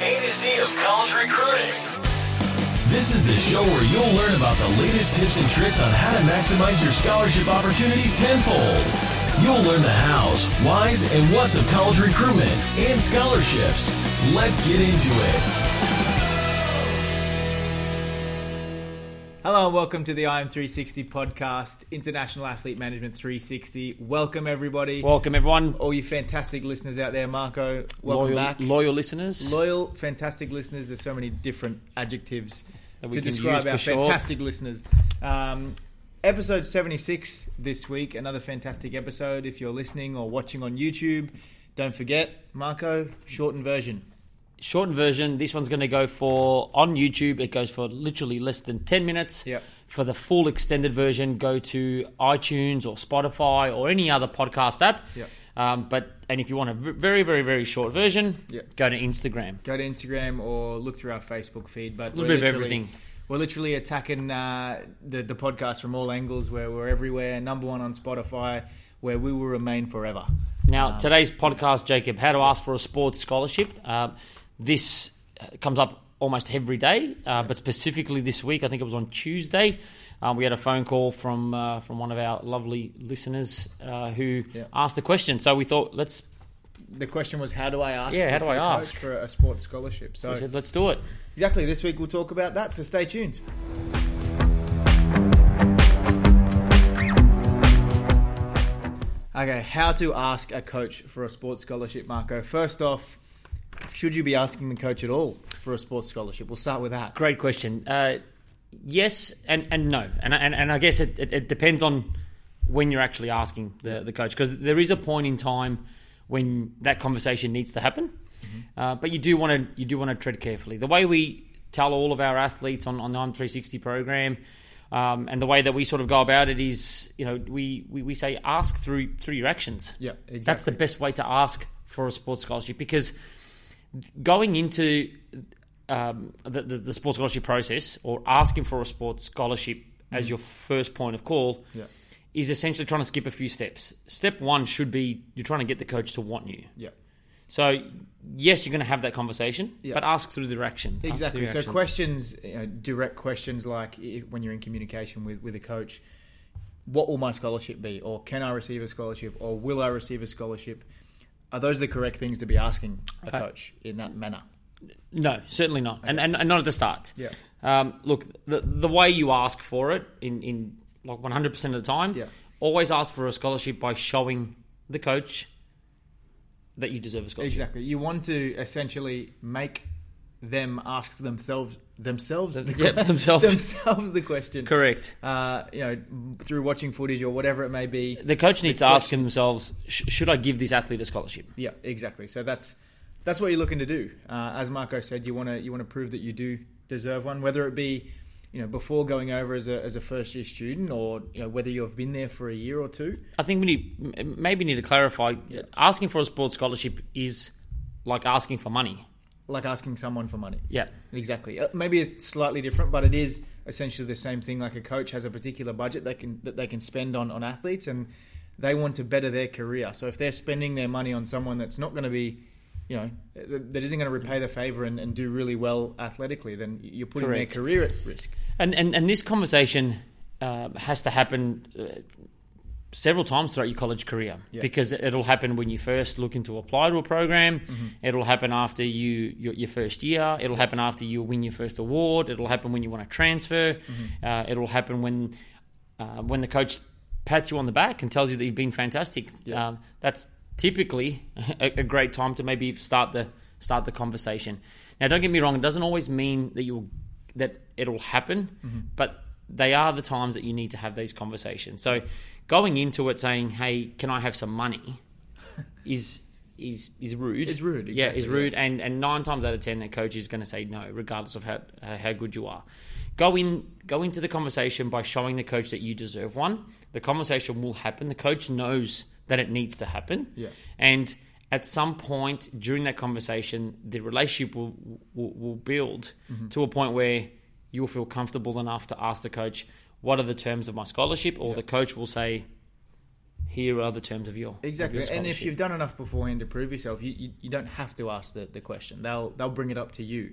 A to Z of college recruiting. This is the show where you'll learn about the latest tips and tricks on how to maximize your scholarship opportunities tenfold. You'll learn the hows, whys, and whats of college recruitment and scholarships. Let's get into it. Hello and welcome to the IM360 podcast, International Athlete Management 360. Welcome everybody. Welcome, everyone. all you fantastic listeners out there. Marco, welcome Loyal, back. loyal listeners. Loyal, fantastic listeners. There's so many different adjectives to describe our sure. fantastic listeners. Um, episode 76 this week, another fantastic episode. If you're listening or watching on YouTube, don't forget, Marco, shortened version. Shortened version. This one's going to go for on YouTube. It goes for literally less than ten minutes. Yep. For the full extended version, go to iTunes or Spotify or any other podcast app. Yep. Um, but and if you want a very very very short version, Yep. go to Instagram. Go to Instagram or look through our Facebook feed. But A little bit of everything. We're literally attacking uh, the the podcast from all angles. Where we're everywhere. Number one on Spotify. Where we will remain forever. Now, today's podcast, Jacob, how to ask for a sports scholarship. Uh, this uh, comes up almost every day, uh, but specifically this week, I think it was on Tuesday. Uh, we had a phone call from uh, from one of our lovely listeners uh, who Yeah. asked the question. So we thought, let's The question was, how do I ask? Yeah, how do I ask? for a sports scholarship? So said, let's do it. exactly this week we'll talk about that. So stay tuned. Okay, how to ask a coach for a sports scholarship, Marco. First off, should you be asking the coach at all for a sports scholarship? We'll start with that. Great question. Uh, yes and, and no, and, and and I guess it, it, it depends on when you're actually asking the, the coach because there is a point in time when that conversation needs to happen, uh, but you do want to you do want to tread carefully. The way we tell all of our athletes on on the 360 program. Um, and the way that we sort of go about it is, you know, we, we, we say ask through through your actions. Yeah, exactly. That's the best way to ask for a sports scholarship because going into um, the, the, the sports scholarship process or asking for a sports scholarship as your first point of call Yeah. is essentially trying to skip a few steps. Step one should be you're trying to get the coach to want you. Yeah. So, yes, you're going to have that conversation, Yeah. but ask through. Ask Exactly. through So questions, you know, direct questions like when you're in communication with, with a coach, what will my scholarship be? Or can I receive a scholarship? Or will I receive a scholarship? Are those the correct things to be asking a Okay. coach in that manner? No, certainly not, and, and and not at the start. Yeah. Um, look, the the way you ask for it in in like one hundred percent of the time, Yeah. always ask for a scholarship by showing the coach that you deserve a scholarship. Exactly. You want to essentially make them ask themselves themselves the, Yep, themselves. themselves the question. Correct. Uh, you know, through watching footage or whatever it may be. The coach needs The to ask themselves: Should I give this athlete a scholarship? Yeah, exactly. So that's that's what you're looking to do. Uh, as Marco said, you want to you want to prove that you do deserve one, whether it be you know before going over as a as a first year student, or you know whether you've been there for a year or two. I think we need maybe need to clarify: asking for a sports scholarship is like asking for money. Like asking someone for money. Yeah. Exactly. Uh, Maybe it's slightly different, but it is essentially the same thing. Like a coach has a particular budget they can that they can spend on, on athletes, and they want to better their career. So if they're spending their money on someone that's not going to be, you know, that that isn't going to repay the favor and, and do really well athletically, then you're putting Correct. their career at risk. And and, and this conversation uh, has to happen uh, several times throughout your college career Yeah. because it'll happen when you first look into apply to a program. It'll happen after you your, your first year. It'll happen after you win your first award. It'll happen when you want to transfer. Uh, it'll happen when uh, when the coach pats you on the back and tells you that you've been fantastic. Yeah. Um, that's typically a, a great time to maybe start the start the conversation. Now, don't get me wrong; it doesn't always mean that you'll that it'll happen, but they are the times that you need to have these conversations. So, going into it saying, "Hey, can I have some money?" is is is rude. It's rude, yeah, exactly, is rude, and and nine times out of ten, the coach is going to say no, regardless of how how good you are. Go in, go into the conversation by showing the coach that you deserve one. The conversation will happen. The coach knows that it needs to happen. Yeah. And at some point during that conversation, the relationship will will, will build mm-hmm. to a point where you'll feel comfortable enough to ask the coach, "What are the terms of my scholarship?" Or the coach will say, here are the terms of your Exactly, of your and if you've done enough beforehand to prove yourself, you, you, you don't have to ask the, the question. They'll they'll bring it up to you.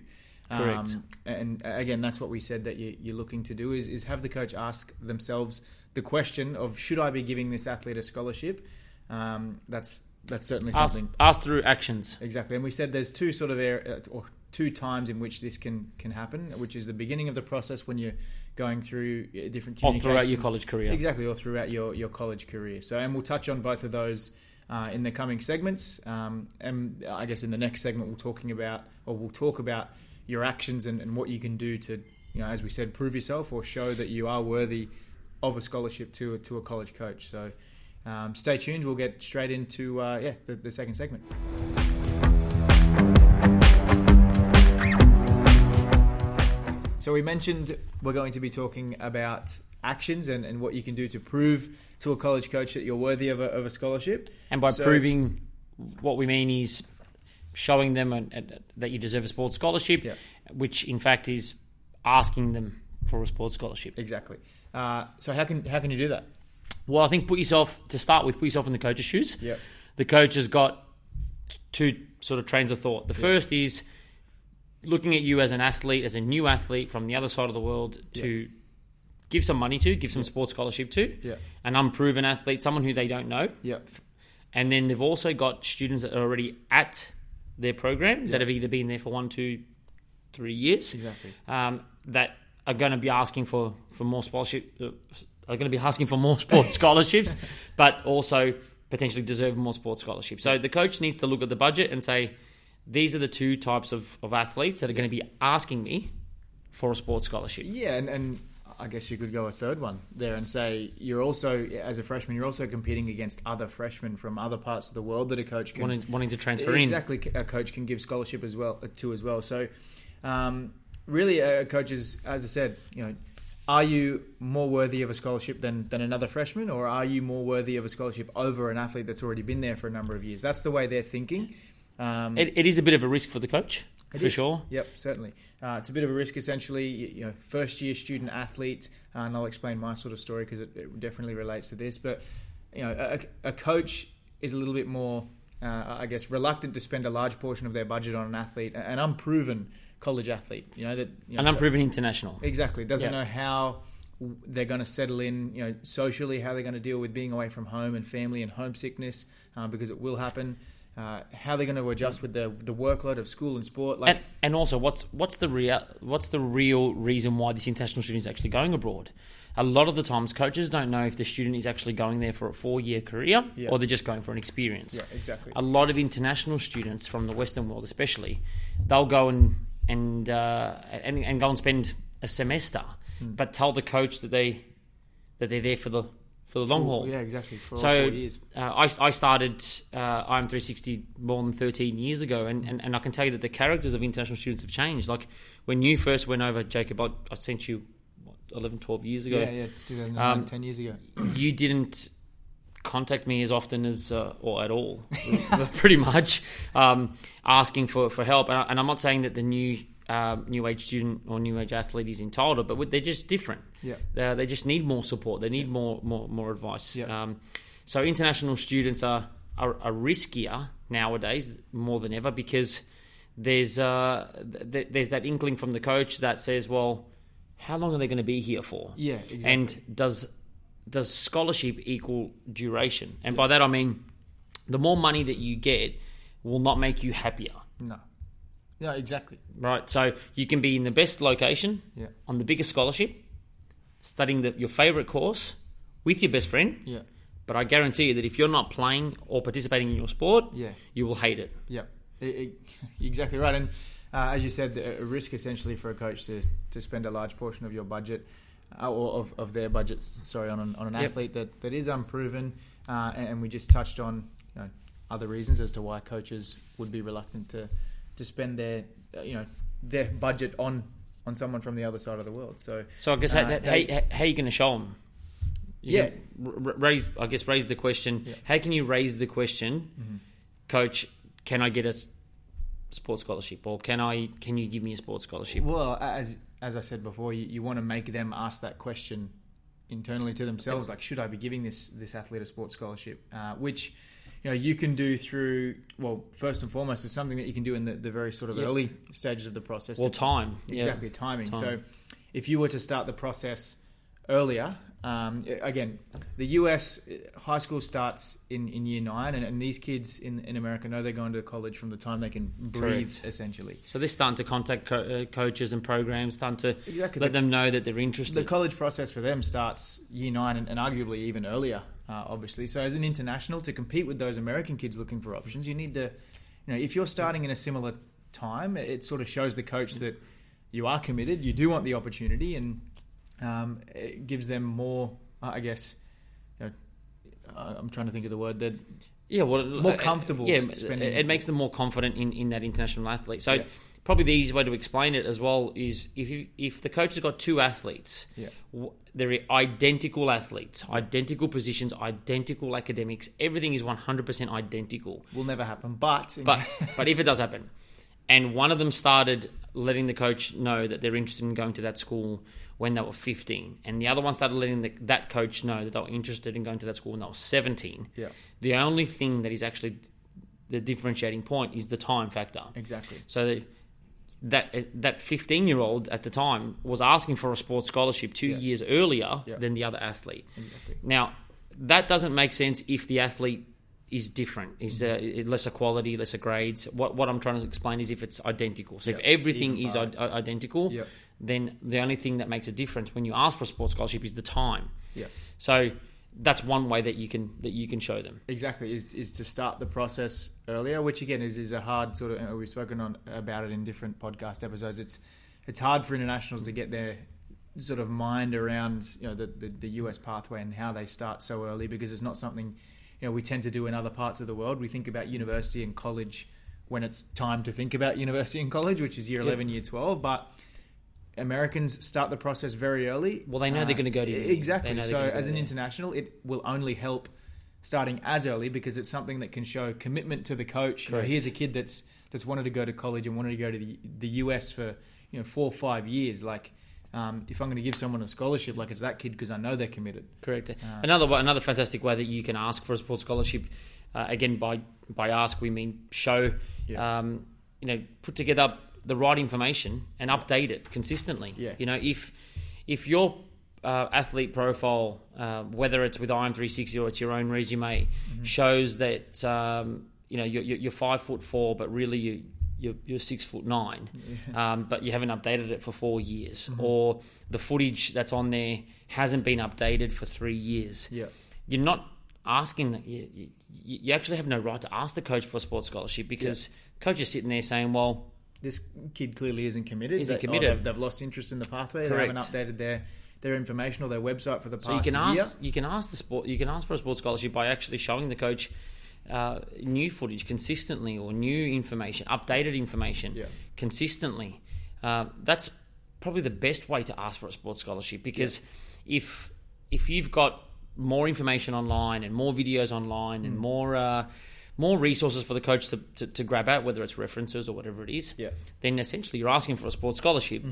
Correct. Um, and again, that's what we said that you, you're looking to do is, is have the coach ask themselves the question of should I be giving this athlete a scholarship? Um, that's that's certainly ask, something. ask through actions. Exactly, and we said there's two sort of air, uh, or two times in which this can can happen, which is the beginning of the process when you're going through different Or throughout your college career. Exactly, or throughout your, your college career. So, and we'll touch on both of those uh, in the coming segments. Um, and I guess in the next segment, we'll talking about, or we'll talk about your actions and, and what you can do to, you know, as we said, prove yourself or show that you are worthy of a scholarship to a, to a college coach. So, um, stay tuned. We'll get straight into uh, yeah the, the second segment. So we mentioned we're going to be talking about actions and, and what you can do to prove to a college coach that you're worthy of a, of a scholarship. And by So- proving, what we mean is showing them an, an- that you deserve a sports scholarship, Yeah. which in fact is asking them for a sports scholarship. Exactly. Uh, so how can how can you do that? Well, I think put yourself to start with, put yourself in the coach's shoes. Yep. The coach has got two sort of trains of thought. The first is looking at you as an athlete, as a new athlete from the other side of the world, to give some money to, give some sports scholarship to, Yeah. an unproven athlete, someone who they don't know. Yep. And then they've also got students that are already at their program Yeah. that have either been there for one, two, three years. Exactly. Um, that are going to be asking for, for more scholarship, uh, are going to be asking for more sports scholarships, but also potentially deserve more sports scholarships. So the coach needs to look at the budget and say, these are the two types of, of athletes that are going to be asking me for a sports scholarship. Yeah, and, and I guess you could go a third one there and say you're also as a freshman you're also competing against other freshmen from other parts of the world that a coach can Wanting, wanting to transfer in. exactly a coach can give scholarship as well to as well. So um, really, a coach is as I said, you know. Are you more worthy of a scholarship than, than another freshman, or are you more worthy of a scholarship over an athlete that's already been there for a number of years? That's the way they're thinking. Um, It, it is a bit of a risk for the coach, for is. sure. Yep, certainly. Uh, it's a bit of a risk, essentially. You, you know, first year student athlete, uh, and I'll explain my sort of story because it, it definitely relates to this. But you know, a, a coach is a little bit more, uh, I guess, reluctant to spend a large portion of their budget on an athlete, an unproven college athlete. You know that you know, An unproven international. Exactly. Doesn't Yeah. know how they're going to settle in, you know, socially, how they're going to deal with being away from home and family and homesickness, uh, because it will happen. Uh, how they're going to adjust with the the workload of school and sport. Like, and, and also, what's what's the real what's the real reason why this international student is actually going abroad? A lot of the times, coaches don't know if the student is actually going there for a four year career Yeah. or they're just going for an experience. yeah, exactly. A lot of international students from the Western world, especially, they'll go and and uh, and, and go and spend a semester, Hmm. but tell the coach that they that they're there for the for the long haul. Yeah, exactly. For So four years. uh, I, I started uh, IM360 more than 13 years ago, and, and, and I can tell you that the characters of international students have changed. Like when you first went over, Jacob, I, I sent you what, 11, 12 years ago. Yeah, yeah, 2009, Um, 10 years ago. You didn't contact me as often as, uh, or at all, pretty much, um, asking for, for help. And, I, and I'm not saying that the new uh, new age student or new age athlete is entitled, but they're just different. Yeah. Uh, they just need more support. They need more more more advice. Yeah. Um, so international students are, are are riskier nowadays more than ever because there's uh th- there's that inkling from the coach that says, well, how long are they going to be here for? Yeah, exactly. And does does scholarship equal duration? And by that I mean the more money that you get will not make you happier. No. Yeah, exactly. Right. So you can be in the best location Yeah. on the biggest scholarship, studying the, your favorite course with your best friend. Yeah. But I guarantee you that if you're not playing or participating in your sport, Yeah. you will hate it. Yeah, I- I- exactly right. And uh, as you said, a risk essentially for a coach to, to spend a large portion of your budget uh, or of, of their budgets, sorry, on an, on an Yep. athlete that, that is unproven. Uh, and, and we just touched on you know, other reasons as to why coaches would be reluctant to, to spend their uh, you know their budget on on someone from the other side of the world. So So I guess Uh, how, they- how, how are you going to show them? Yeah. raise. I guess raise the question. Yeah. How can you raise the question, Mm-hmm. Coach? Can I get a sports scholarship, or can I? Can you give me a sports scholarship? Well, as as I said before, you, you want to make them ask that question internally to themselves, like, should I be giving this this athlete a sports scholarship? Uh, which you know you can do through well, first and foremost, it's something that you can do in the, the very sort of Yep. early stages of the process. Well, time. Yeah. exactly timing. Time. So, if you were to start the process earlier, um, again, the US uh, high school starts in, in year nine, and, and these kids in, in America know they're going to college from the time they can breathe, Correct. essentially. So they're starting to contact co- uh, coaches and programs, starting to Exactly. let The- them know that they're interested. The college process for them starts year nine and, and arguably even earlier, uh, obviously. So, as an international, to compete with those American kids looking for options, you need to, you know, if you're starting in a similar time, it sort of shows the coach that you are committed, you do want the opportunity, and um, it gives them more, uh, I guess. You know, uh, I'm trying to think of the word that yeah, well, More uh, comfortable Yeah, spending- it, it makes them more confident in, in that international athlete. So Yeah. Probably the easy way to explain it as well is if you, if the coach has got two athletes, Yeah. w- they're identical athletes, identical positions, identical academics. Everything is 100% identical. will never happen. But, But but if it does happen, and one of them started letting the coach know that they're interested in going to that school when they were 15, and the other one started letting the, that coach know that they were interested in going to that school when they were 17. Yeah. The only thing that is actually the differentiating point is the time factor. exactly. So that that that 15 year old at the time was asking for a sports scholarship two Yeah. years earlier Yeah. than the other athlete. Exactly. Now that doesn't make sense if the athlete is different, is Mm-hmm. uh, lesser quality, lesser grades. What what I'm trying to explain is if it's identical. So if everything even is i- identical, Yeah. then the only thing that makes a difference when you ask for a sports scholarship is the time. Yeah. So that's one way that you can that you can show them. Exactly, is, is to start the process earlier, which again is, is a hard sort of. We've spoken on about it in different podcast episodes. It's it's hard for internationals to get their sort of mind around you know the, the, the US pathway and how they start so early because it's not something you know we tend to do in other parts of the world. We think about university and college when it's time to think about university and college, which is year Yep. eleven, year twelve, but. Americans start the process very early. Well, they know they're gonna go to uni. Exactly. So, as an there. international, it will only help starting as early because it's something that can show commitment to the coach. You know, here's a kid that's that's wanted to go to college and wanted to go to the, the US for you know four or five years. Like, um, if I'm going to give someone a scholarship, like it's that kid because I know they're committed. Correct. Uh, another another fantastic way that you can ask for a sports scholarship. Uh, again, by by ask we mean show. Yeah. Um, you know, put together the right information and update it consistently. Yeah. You know, if if your uh, athlete profile, uh, whether it's with IM360 or it's your own resume, Mm-hmm. shows that um, you know you're, you're five foot four, but really you. You're, you're six foot nine, um, but you haven't updated it for four years, Mm-hmm. or the footage that's on there hasn't been updated for three years Yeah. you're not asking you, you, you actually have no right to ask the coach for a sports scholarship because coach is sitting there saying well This kid clearly isn't committed. Isn't They- oh, committed. they've, they've lost interest in the pathway. Correct. They haven't updated their their information or their website for the past so you can year. ask you can ask the sport you can ask for a sports scholarship by actually showing the coach uh, new footage consistently or new information updated information Yeah. consistently uh, that's probably the best way to ask for a sports scholarship because if if you've got more information online and more videos online Mm. and more uh, more resources for the coach to, to, to grab out, whether it's references or whatever it is, Yeah. then essentially you're asking for a sports scholarship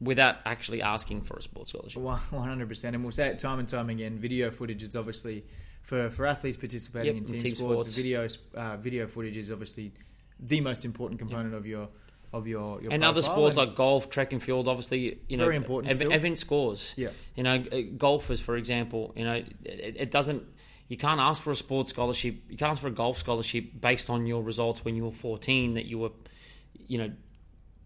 without actually asking for a sports scholarship. One hundred percent, and we'll say it time and time again. Video footage is obviously for, for athletes participating Yep, in team, team sports. sports. Video uh, video footage is obviously the most important component of your of your, your and other sports and- like golf, track and field, obviously, you know, Very important ev- event scores. Yeah. you know, uh, golfers, for example, you know, it, it doesn't. You can't ask for a sports scholarship. You can't ask for a golf scholarship based on your results when you were 14 that you were, you know,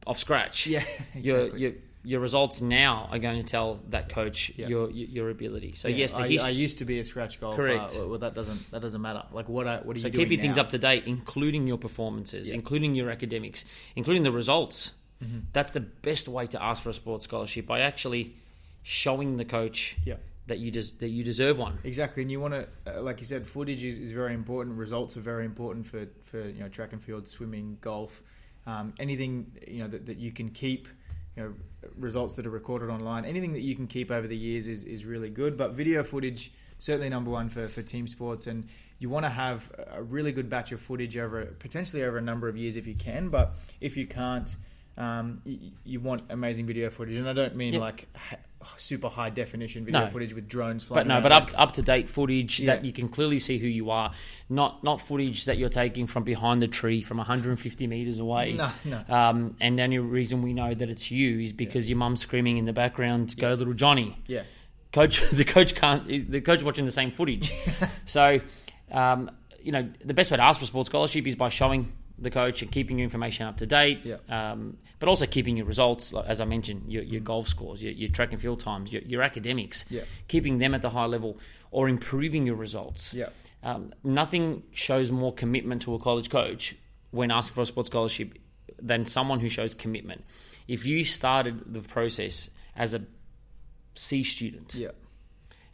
off scratch. Yeah, Your exactly. your your results now are going to tell that coach Yeah. your your your ability. So Yeah, yes, the I, history. I used to be a scratch golfer. Correct. Uh, well, that doesn't that doesn't matter. Like what I, what are So you doing So keeping things up to date, including your performances, Yeah. including your academics, including the results. Mm-hmm. That's the best way to ask for a sports scholarship by actually showing the coach Yeah. That you des- that you deserve one. Exactly, and you want to, uh, like you said, footage is, is very important. Results are very important for, for you know track and field, swimming, golf, um, anything you know that, that you can keep. You know, results that are recorded online. Anything that you can keep over the years is, is really good. But video footage certainly number one for, for team sports, and you want to have a really good batch of footage over potentially over a number of years if you can. But if you can't, um, you, you want amazing video footage, and I don't mean Yep. like super high definition video No. footage with drones But flying. no, but like- up up to date footage Yeah. that you can clearly see who you are, not not footage that you're taking from behind the tree from 150 meters away. No, no. Um, and the only reason we know that it's you is because your mum's screaming in the background, "Go, little Johnny!" yeah, coach the coach can't the coach watching the same footage so um, you know the best way to ask for a sports scholarship is by showing the coach and keeping your information up to date Yeah. um, but also keeping your results as i mentioned your, your golf scores your, your track and field times your, your academics Yeah. keeping them at the high level or improving your results Yeah. um, nothing shows more commitment to a college coach when asking for a sports scholarship than someone who shows commitment if you started the process as a C student yeah,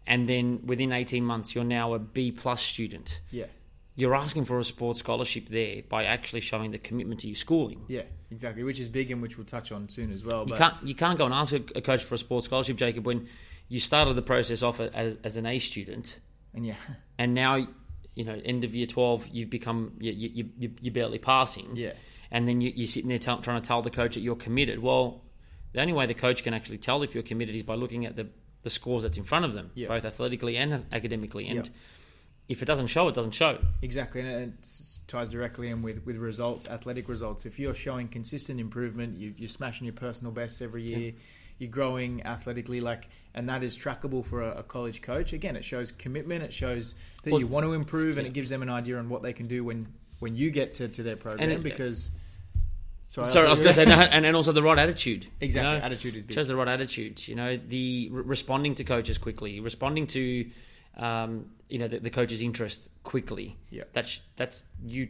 and then within 18 months you're now a B plus student. You're asking for a sports scholarship there by actually showing the commitment to your schooling. yeah, exactly. Which is big and which we'll touch on soon as well. You can't you can't go and ask a, a coach for a sports scholarship, Jacob, when you started the process off as, as an A student, and yeah, and now you know end of year 12 you've become you, you, you, you're barely passing. Yeah. and then you, you're sitting there tell, trying to tell the coach that you're committed. Well, the only way the coach can actually tell if you're committed is by looking at the the scores that's in front of them, Yeah. both athletically and academically, and Yeah. If it doesn't show, it doesn't show. Exactly, and it ties directly in with, with results, athletic results. If you're showing consistent improvement, you, you're smashing your personal bests every year, you're growing athletically, like, and that is trackable for a, a college coach. Again, it shows commitment, it shows that Well, you want to improve, and it gives them an idea on what they can do when when you get to, to their program. it- uh, because, Sorry, Sorry I was going to say, no, and, and also the right attitude. Exactly, you know? attitude is big. Shows the right attitude. You know, the responding to coaches quickly, responding to, um, you know, the, the coach's interest quickly. Yeah. that's that's you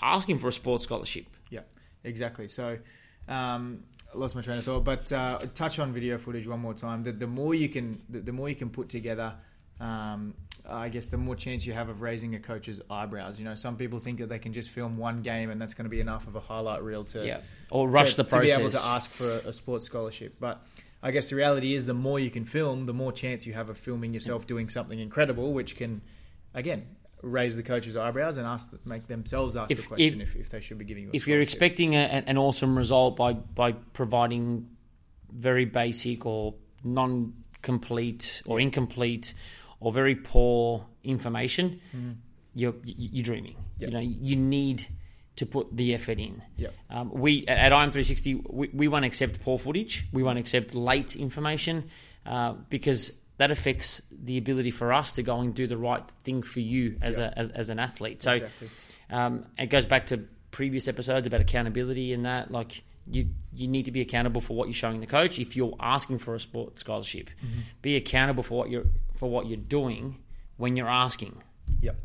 asking for a sports scholarship. Yeah, exactly. So, um, I lost my train of thought, but uh, touch on video footage one more time. The, the more you can, the, the more you can put together, um, I guess the more chance you have of raising a coach's eyebrows. You know, some people think that they can just film one game and that's going to be enough of a highlight reel to Yeah, or rush to, the process. to be able to ask for a, a sports scholarship. But I guess the reality is, the more you can film, the more chance you have of filming yourself doing something incredible, which can, again, raise the coach's eyebrows and ask, make themselves ask If- the question if- if, if, they should be giving you. A if you're expecting a, an awesome result by by providing very basic or non-complete or incomplete or very poor information, mm-hmm. you're you- you're dreaming. Yep. You know, you need to put the effort in. Yep. Um, we at IM360 we, we won't accept poor footage. We won't accept late information uh, because that affects the ability for us to go and do the right thing for you as Yep. a as, as an athlete. So Exactly. um, it goes back to previous episodes about accountability and that. Like you, you need to be accountable for what you're showing the coach. If you're asking for a sport scholarship, be accountable for what you're for what you're doing when you're asking. Yep,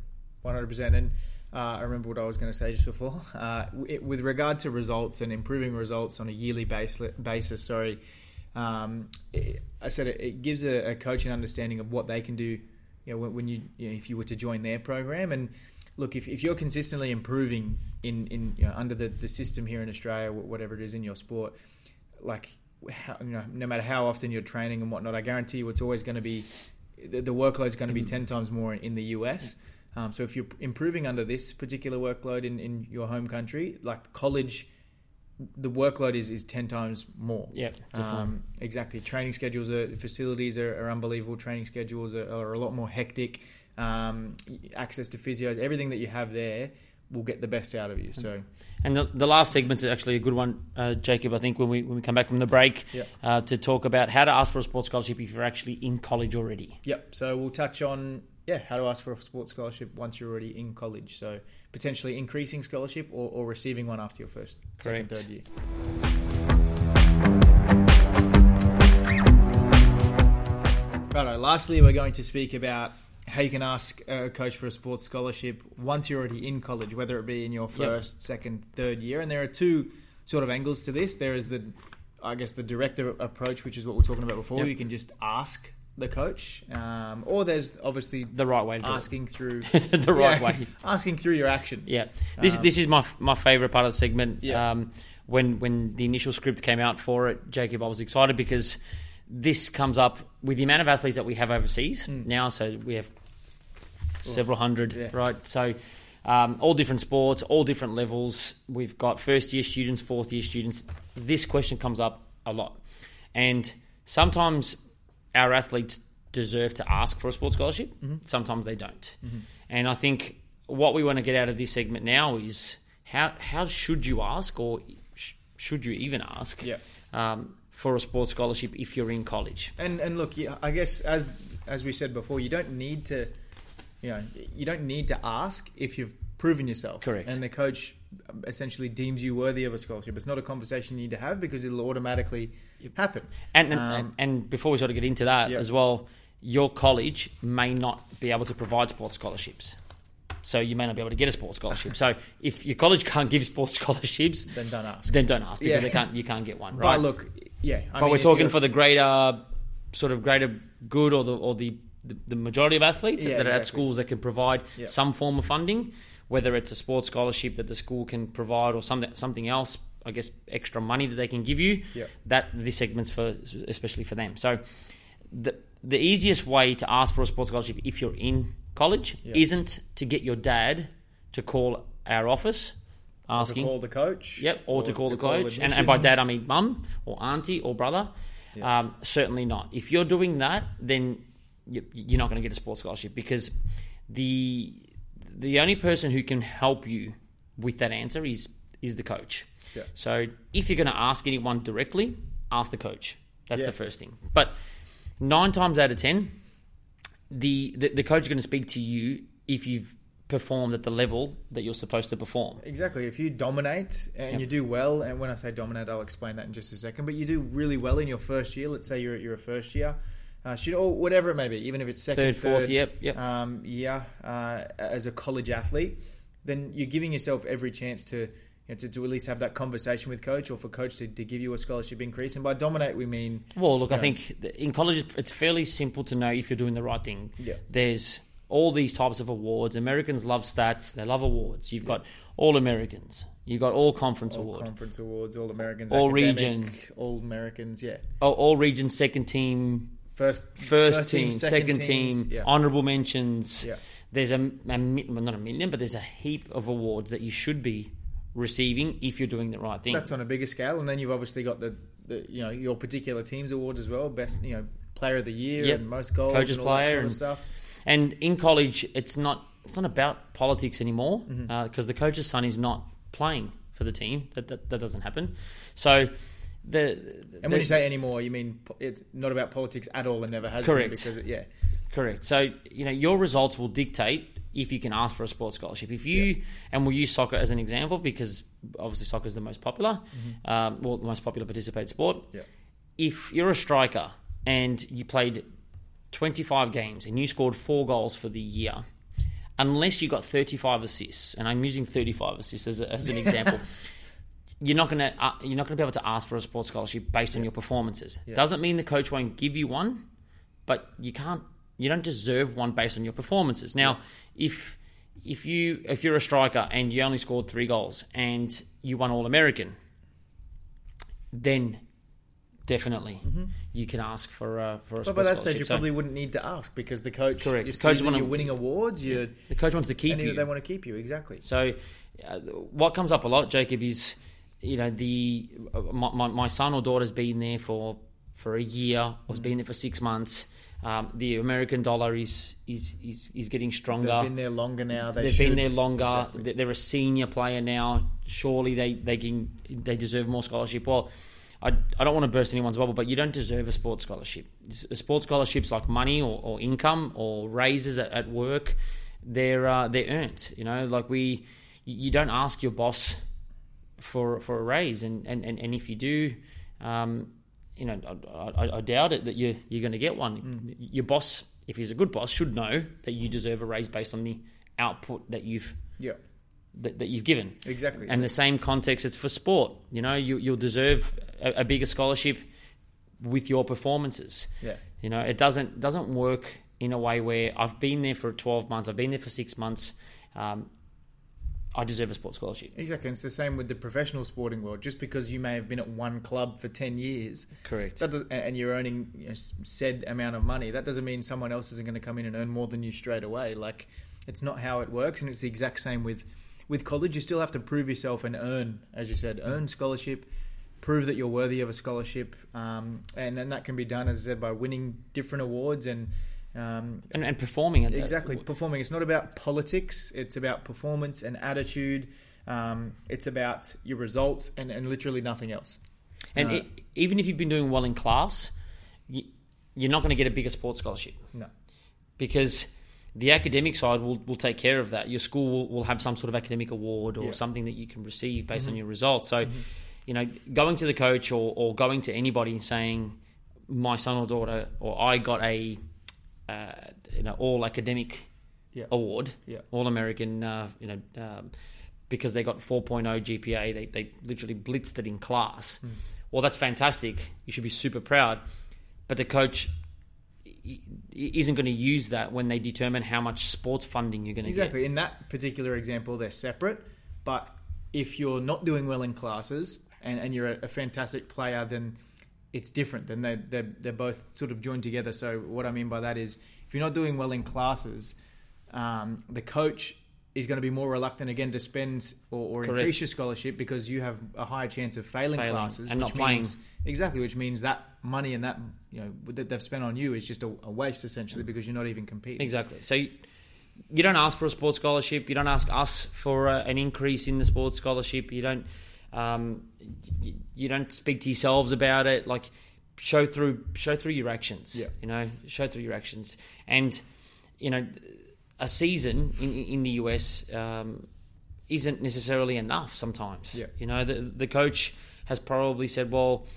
one hundred percent. And uh, I remember what I was going to say just before. Uh, it, with regard to results and improving results on a yearly base, basis, sorry, um, it, I said it, it gives a, a coach an understanding of what they can do. You know, when, when you, you know, if you were to join their program, and look, if, if you're consistently improving in in you know, under the, the system here in Australia, whatever it is in your sport, like how, you know, no matter how often you're training and whatnot, I guarantee you it's always going to be the, the workload's going to be 10 times more in the US. Um, so if you're improving under this particular workload in, in your home country, like college, the workload is, is 10 times more. Yeah. Um, exactly. Training schedules, are, facilities are, are unbelievable. Training schedules are, are a lot more hectic. Um, access to physios, everything that you have there will get the best out of you. So And the, the last segment is actually a good one, uh, Jacob. I think when we when we come back from the break Yeah. uh, to talk about how to ask for a sports scholarship if you're actually in college already. Yep. So we'll touch on yeah how to ask for a sports scholarship once you're already in college. So potentially increasing scholarship or, or receiving one after your first, second, third year. Righto. Lastly, we're going to speak about how you can ask a coach for a sports scholarship once you're already in college, whether it be in your first, second, third year. And there are two sort of angles to this. There is the, I guess, the director approach, which is what we are talking about before. Yep. You can just ask the coach, um, or there's obviously The right way to do asking through the right Yeah, way. asking through your actions. Yeah, this Um, this is my my favorite part of the segment. Yeah. Um, when when the initial script came out for it, Jacob, I was excited because this comes up with the amount of athletes that we have overseas now. So we have several hundred, Yeah. right? So. Um, all different sports, all different levels. We've got first year students, fourth year students. This question comes up a lot, and sometimes our athletes deserve to ask for a sports scholarship. Mm-hmm. Sometimes they don't. And I think what we want to get out of this segment now is how how should you ask, or sh- should you even ask, Yeah. um, for a sports scholarship if you're in college? And and look, I guess as as we said before, you don't need to, you know, you don't need to ask if you've proven yourself. Correct. And the coach essentially deems you worthy of a scholarship. It's not a conversation you need to have because it'll automatically happen. And and, Um, and and before we sort of get into that Yeah. as well, your college may not be able to provide sports scholarships. So you may not be able to get a sports scholarship. so if your college can't give sports scholarships, Then don't ask. then don't ask because Yeah. can't. You can't get one, right? But look, yeah. I but mean, we're talking for the greater, sort of greater good or the or the the, the majority of athletes Yeah, that are at schools that can provide Yeah. some form of funding, whether it's a sports scholarship that the school can provide or something something else. I guess extra money that they can give you. Yeah. That this segment's for especially for them. So the the easiest way to ask for a sports scholarship if you're in college Yeah. isn't to get your dad to call our office to asking call the coach. Yep, or, to call the coach, and, and by dad I mean mum or auntie or brother. Um, certainly not. If you're doing that, then you're not going to get a sports scholarship because the the only person who can help you with that answer is is the coach. Yeah. So if you're going to ask anyone directly, ask the coach. That's Yeah. the first thing. But nine times out of ten, the, the the coach is going to speak to you if you've performed at the level that you're supposed to perform. Exactly. If you dominate and you do well, and when I say dominate, I'll explain that in just a second. But you do really well in your first year. Let's say you're you're a first year, uh, should or whatever it may be, even if it's second, Third, fourth, yep, yep. um, year uh, as a college athlete, then you're giving yourself every chance to. You know, to, to at least have that conversation with coach, or for coach to, to give you a scholarship increase, and by dominate we mean Well, look, I Yeah. think in college it's fairly simple to know if you're doing the right thing. Yeah. There's all these types of awards. Americans love stats. They love awards. You've got all Americans. You've got all conference all award, conference awards, all Americans, All region. all Americans, yeah, all, all regions, second team, first first, team, second teams, team, yeah. honourable mentions. Yeah. There's a, a well, not a million, but there's a heap of awards that you should be receiving if you're doing the right thing. That's on a bigger scale, and then you've obviously got the, the you know your particular team's award as well, best you know player of the year Yep. and most goals, coaches and player sort of and- stuff. And in college, it's not it's not about politics anymore because Mm-hmm. the coach's son is not playing for the team. That that, that doesn't happen. So the And when you say anymore, you mean it's not about politics at all, and never has Correct. been because it, yeah, correct, so you know your results will dictate if you can ask for a sports scholarship. If you and we'll use soccer as an example because obviously soccer is the most popular, um, well the most popular participate sport. Mm-hmm. Yeah. If you're a striker and you played 25 games and you scored four goals for the year, unless you got 35 assists, and I'm using 35 assists as, a, as an example, you're not gonna uh, you're not gonna be able to ask for a sports scholarship based on your performances. Doesn't mean the coach won't give you one, but you can't you don't deserve one based on your performances. Now, if if you if you're a striker and you only scored three goals and you won All American, then definitely you can ask for a for a But by that stage, you So probably wouldn't need to ask because the coach, Correct. The coach wanna- you're winning awards, you the coach wants to keep you. they want to keep you exactly. So, uh, what comes up a lot, Jacob, is you know the uh, my, my, my son or daughter's been there for for a year or has been there for six months. Um, the American dollar is is is, is getting stronger. They've been there longer now. They They've should. been there longer. Exactly. They- They're a senior player now. Surely they, they can they deserve more scholarship. Well, I, I don't want to burst anyone's bubble, but you don't deserve a sports scholarship. A sports scholarships like money or, or income or raises at, at work. They're uh, they're earned. You know, like we you don't ask your boss for for a raise, and and, and, and if you do. Um, you know, I, I, I doubt it that you you're going to get one. Your boss, if he's a good boss, should know that you deserve a raise based on the output that you've Yeah, that, that you've given. exactly. And the same context, it's for sport. You know, you you'll deserve a, a bigger scholarship with your performances. yeah, You know, it doesn't doesn't work in a way where I've been there for twelve months, I've been there for six months. Um, I deserve a sports scholarship. exactly. And it's the same with the professional sporting world. Just because you may have been at one club for ten years, Correct. that does, and you're earning you know, said amount of money, that doesn't mean someone else isn't going to come in and earn more than you straight away. Like it's not how it works, and it's the exact same with with college. You still have to prove yourself and earn, as you said, earn scholarship. prove that you're worthy of a scholarship, um, and and that can be done, as I said, by winning different awards and. Um, and, and performing at that. exactly performing. It's not about politics. It's about performance and attitude. Um, it's about your results and, and literally nothing else. And Uh, it, even if you've been doing well in class, you, you're not going to get a bigger sports scholarship No. because the academic side will, will take care of that. Your school will, will have some sort of academic award or Yeah. something that you can receive based on your results. So, you know, going to the coach or, or going to anybody and saying, my son or daughter, or I got a, uh, you know, all academic Yeah. award, Yeah. all American, uh, you know, um, because they got 4.0 GPA, they, they literally blitzed it in class. Well, that's fantastic. You should be super proud. But the coach isn't going to use that when they determine how much sports funding you're going to get Exactly. In that particular example, they're separate. But if you're not doing well in classes and, and you're a, a fantastic player, then it's different. Then they, they're, they're both sort of joined together. So, what I mean by that is if you're not doing well in classes, um, the coach is going to be more reluctant again to spend or, or increase your scholarship because you have a higher chance of failing, Failing classes and which not playing. means exactly which means that money and that you know that they've spent on you is just a, a waste essentially because you're not even competing Exactly. So you, you don't ask for a sports scholarship. You don't ask us for uh, an increase in the sports scholarship. You don't. Um, you, you don't speak to yourselves about it. Like show through show through your actions. Yeah. You know, show through your actions. And you know, a season in in the US um, isn't necessarily enough. Sometimes. Yeah. You know, the the coach has probably said, well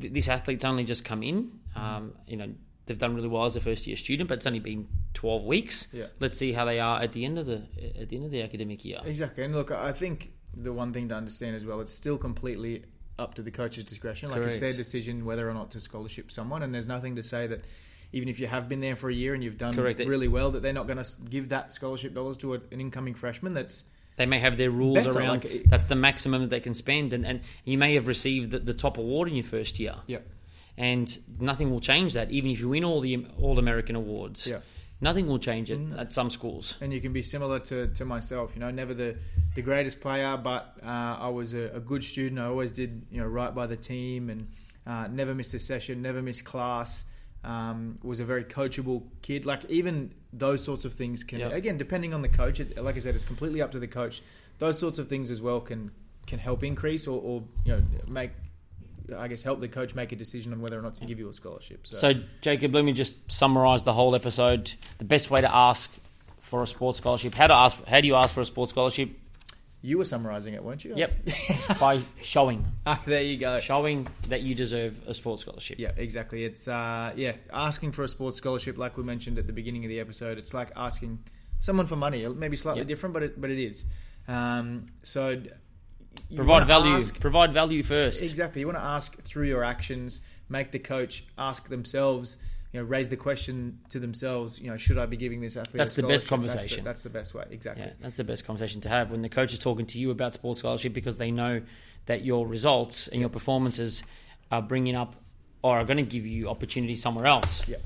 th- this athlete's only just come in. Um, you know, they've done really well as a first year student, but it's only been twelve weeks. Yeah. Let's see how they are at the end of the at the end of the academic year. Exactly. And look, I think the one thing to understand as well, it's still completely up to the coach's discretion. Like it's their decision whether or not to scholarship someone, and there's nothing to say that even if you have been there for a year and you've done Correct. really well, that they're not going to give that scholarship dollars to a, an incoming freshman. That's They may have their rules Better, around. like that's the maximum that they can spend, and, and you may have received the, the top award in your first year, yeah, and nothing will change that. Even if you win all the all American awards, yeah. Nothing will change it Mm. at some schools. and you can be similar to, to myself. You know, never the, the greatest player, but uh, I was a, a good student. I always did you know right by the team, and uh, never missed a session, never missed class. Um, was a very coachable kid. Like even those sorts of things can Yeah. again depending on the coach. It, like I said, it's completely up to the coach. Those sorts of things as well can can help increase or, or you know make. I guess help the coach make a decision on whether or not to give you a scholarship. So, So, Jacob, let me just summarise the whole episode. The best way to ask for a sports scholarship. How to ask? How do you ask for a sports scholarship? you were summarising it, weren't you? Yep, by showing, Ah, there you go. showing that you deserve a sports scholarship. Yeah, exactly. It's uh, yeah, asking for a sports scholarship, like we mentioned at the beginning of the episode. It's like asking someone for money. Maybe slightly Yeah. different, but it, but it is. Um, so Provide value. ask- provide value first. exactly. You want to ask through your actions. Make the coach ask themselves. You know, raise the question to themselves. You know, should I be giving this athlete? That's a the best scholarship? That's the- conversation. That's the, best way. Exactly. Yeah, that's the best conversation to have when the coach is talking to you about sports scholarship because they know that your results and your performances are bringing up or are going to give you opportunity somewhere else. Yeah.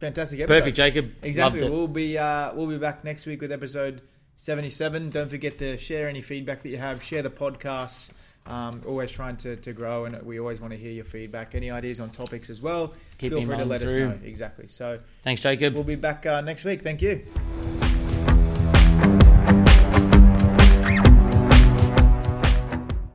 Fantastic episode. Perfect, Jacob. Exactly. We'll be uh, we'll be back next week with episode seventy seven. Don't forget to share any feedback that you have. Share the podcasts. Um, always trying to, to grow, and we always want to hear your feedback. Any ideas on topics as well? Keep Feel free to let us know. Exactly. So Thanks, Jacob. we'll be back uh, next week. Thank you.